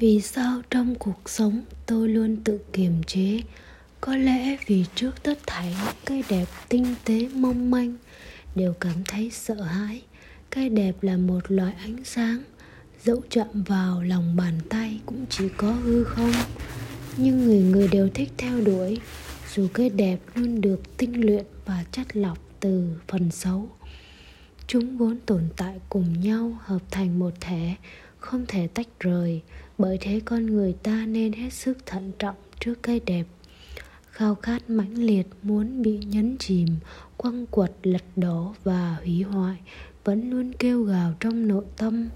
vì sao trong cuộc sống tôi luôn tự kiềm chế? Có lẽ vì trước tất thảy cái đẹp tinh tế mong manh đều cảm thấy sợ hãi. Cái đẹp là một loại ánh sáng, dẫu chạm vào lòng bàn tay cũng chỉ có hư không. Nhưng người người đều thích theo đuổi, dù cái đẹp luôn được tinh luyện và chất lọc từ phần xấu chúng vốn tồn tại cùng nhau, hợp thành một thể, không thể tách rời. Bởi thế con người ta nên hết sức thận trọng trước cái đẹp. Khao khát mãnh liệt muốn bị nhấn chìm, quăng quật, lật đổ và hủy hoại vẫn luôn kêu gào trong nội tâm.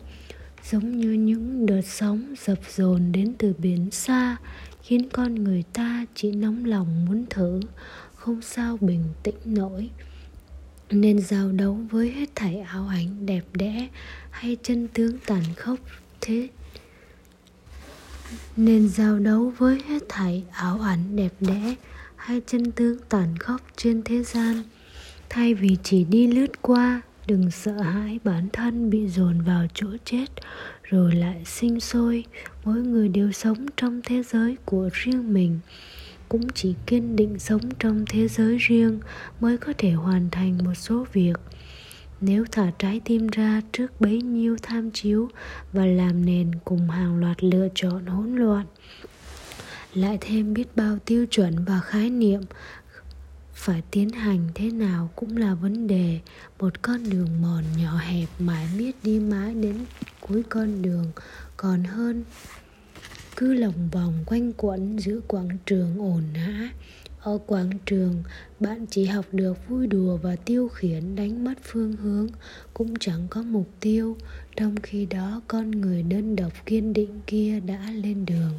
Giống như những đợt sóng dập dồn đến từ biển xa, khiến con người ta chỉ nóng lòng muốn thử, không sao bình tĩnh nổi nên giao đấu với hết thảy áo ảnh đẹp đẽ hay chân tướng tàn khốc, thế. Nên giao đấu với hết thảy áo ảnh đẹp đẽ hay chân tướng tàn khốc trên thế gian. Thay vì chỉ đi lướt qua, đừng sợ hãi bản thân bị dồn vào chỗ chết, rồi lại sinh sôi. Mỗi người đều sống trong thế giới của riêng mình cũng chỉ kiên định sống trong thế giới riêng mới có thể hoàn thành một số việc. Nếu thả trái tim ra trước bấy nhiêu tham chiếu và làm nền cùng hàng loạt lựa chọn hỗn loạn, lại thêm biết bao tiêu chuẩn và khái niệm phải tiến hành thế nào cũng là vấn đề. Một con đường mòn nhỏ hẹp mãi biết đi mãi đến cuối con đường còn hơn cứ lòng vòng quanh quẩn giữa quảng trường ồn ào. Ở quảng trường, bạn chỉ học được vui đùa và tiêu khiển đánh mất phương hướng. Cũng chẳng có mục tiêu. Trong khi đó, con người đơn độc kiên định kia đã lên đường.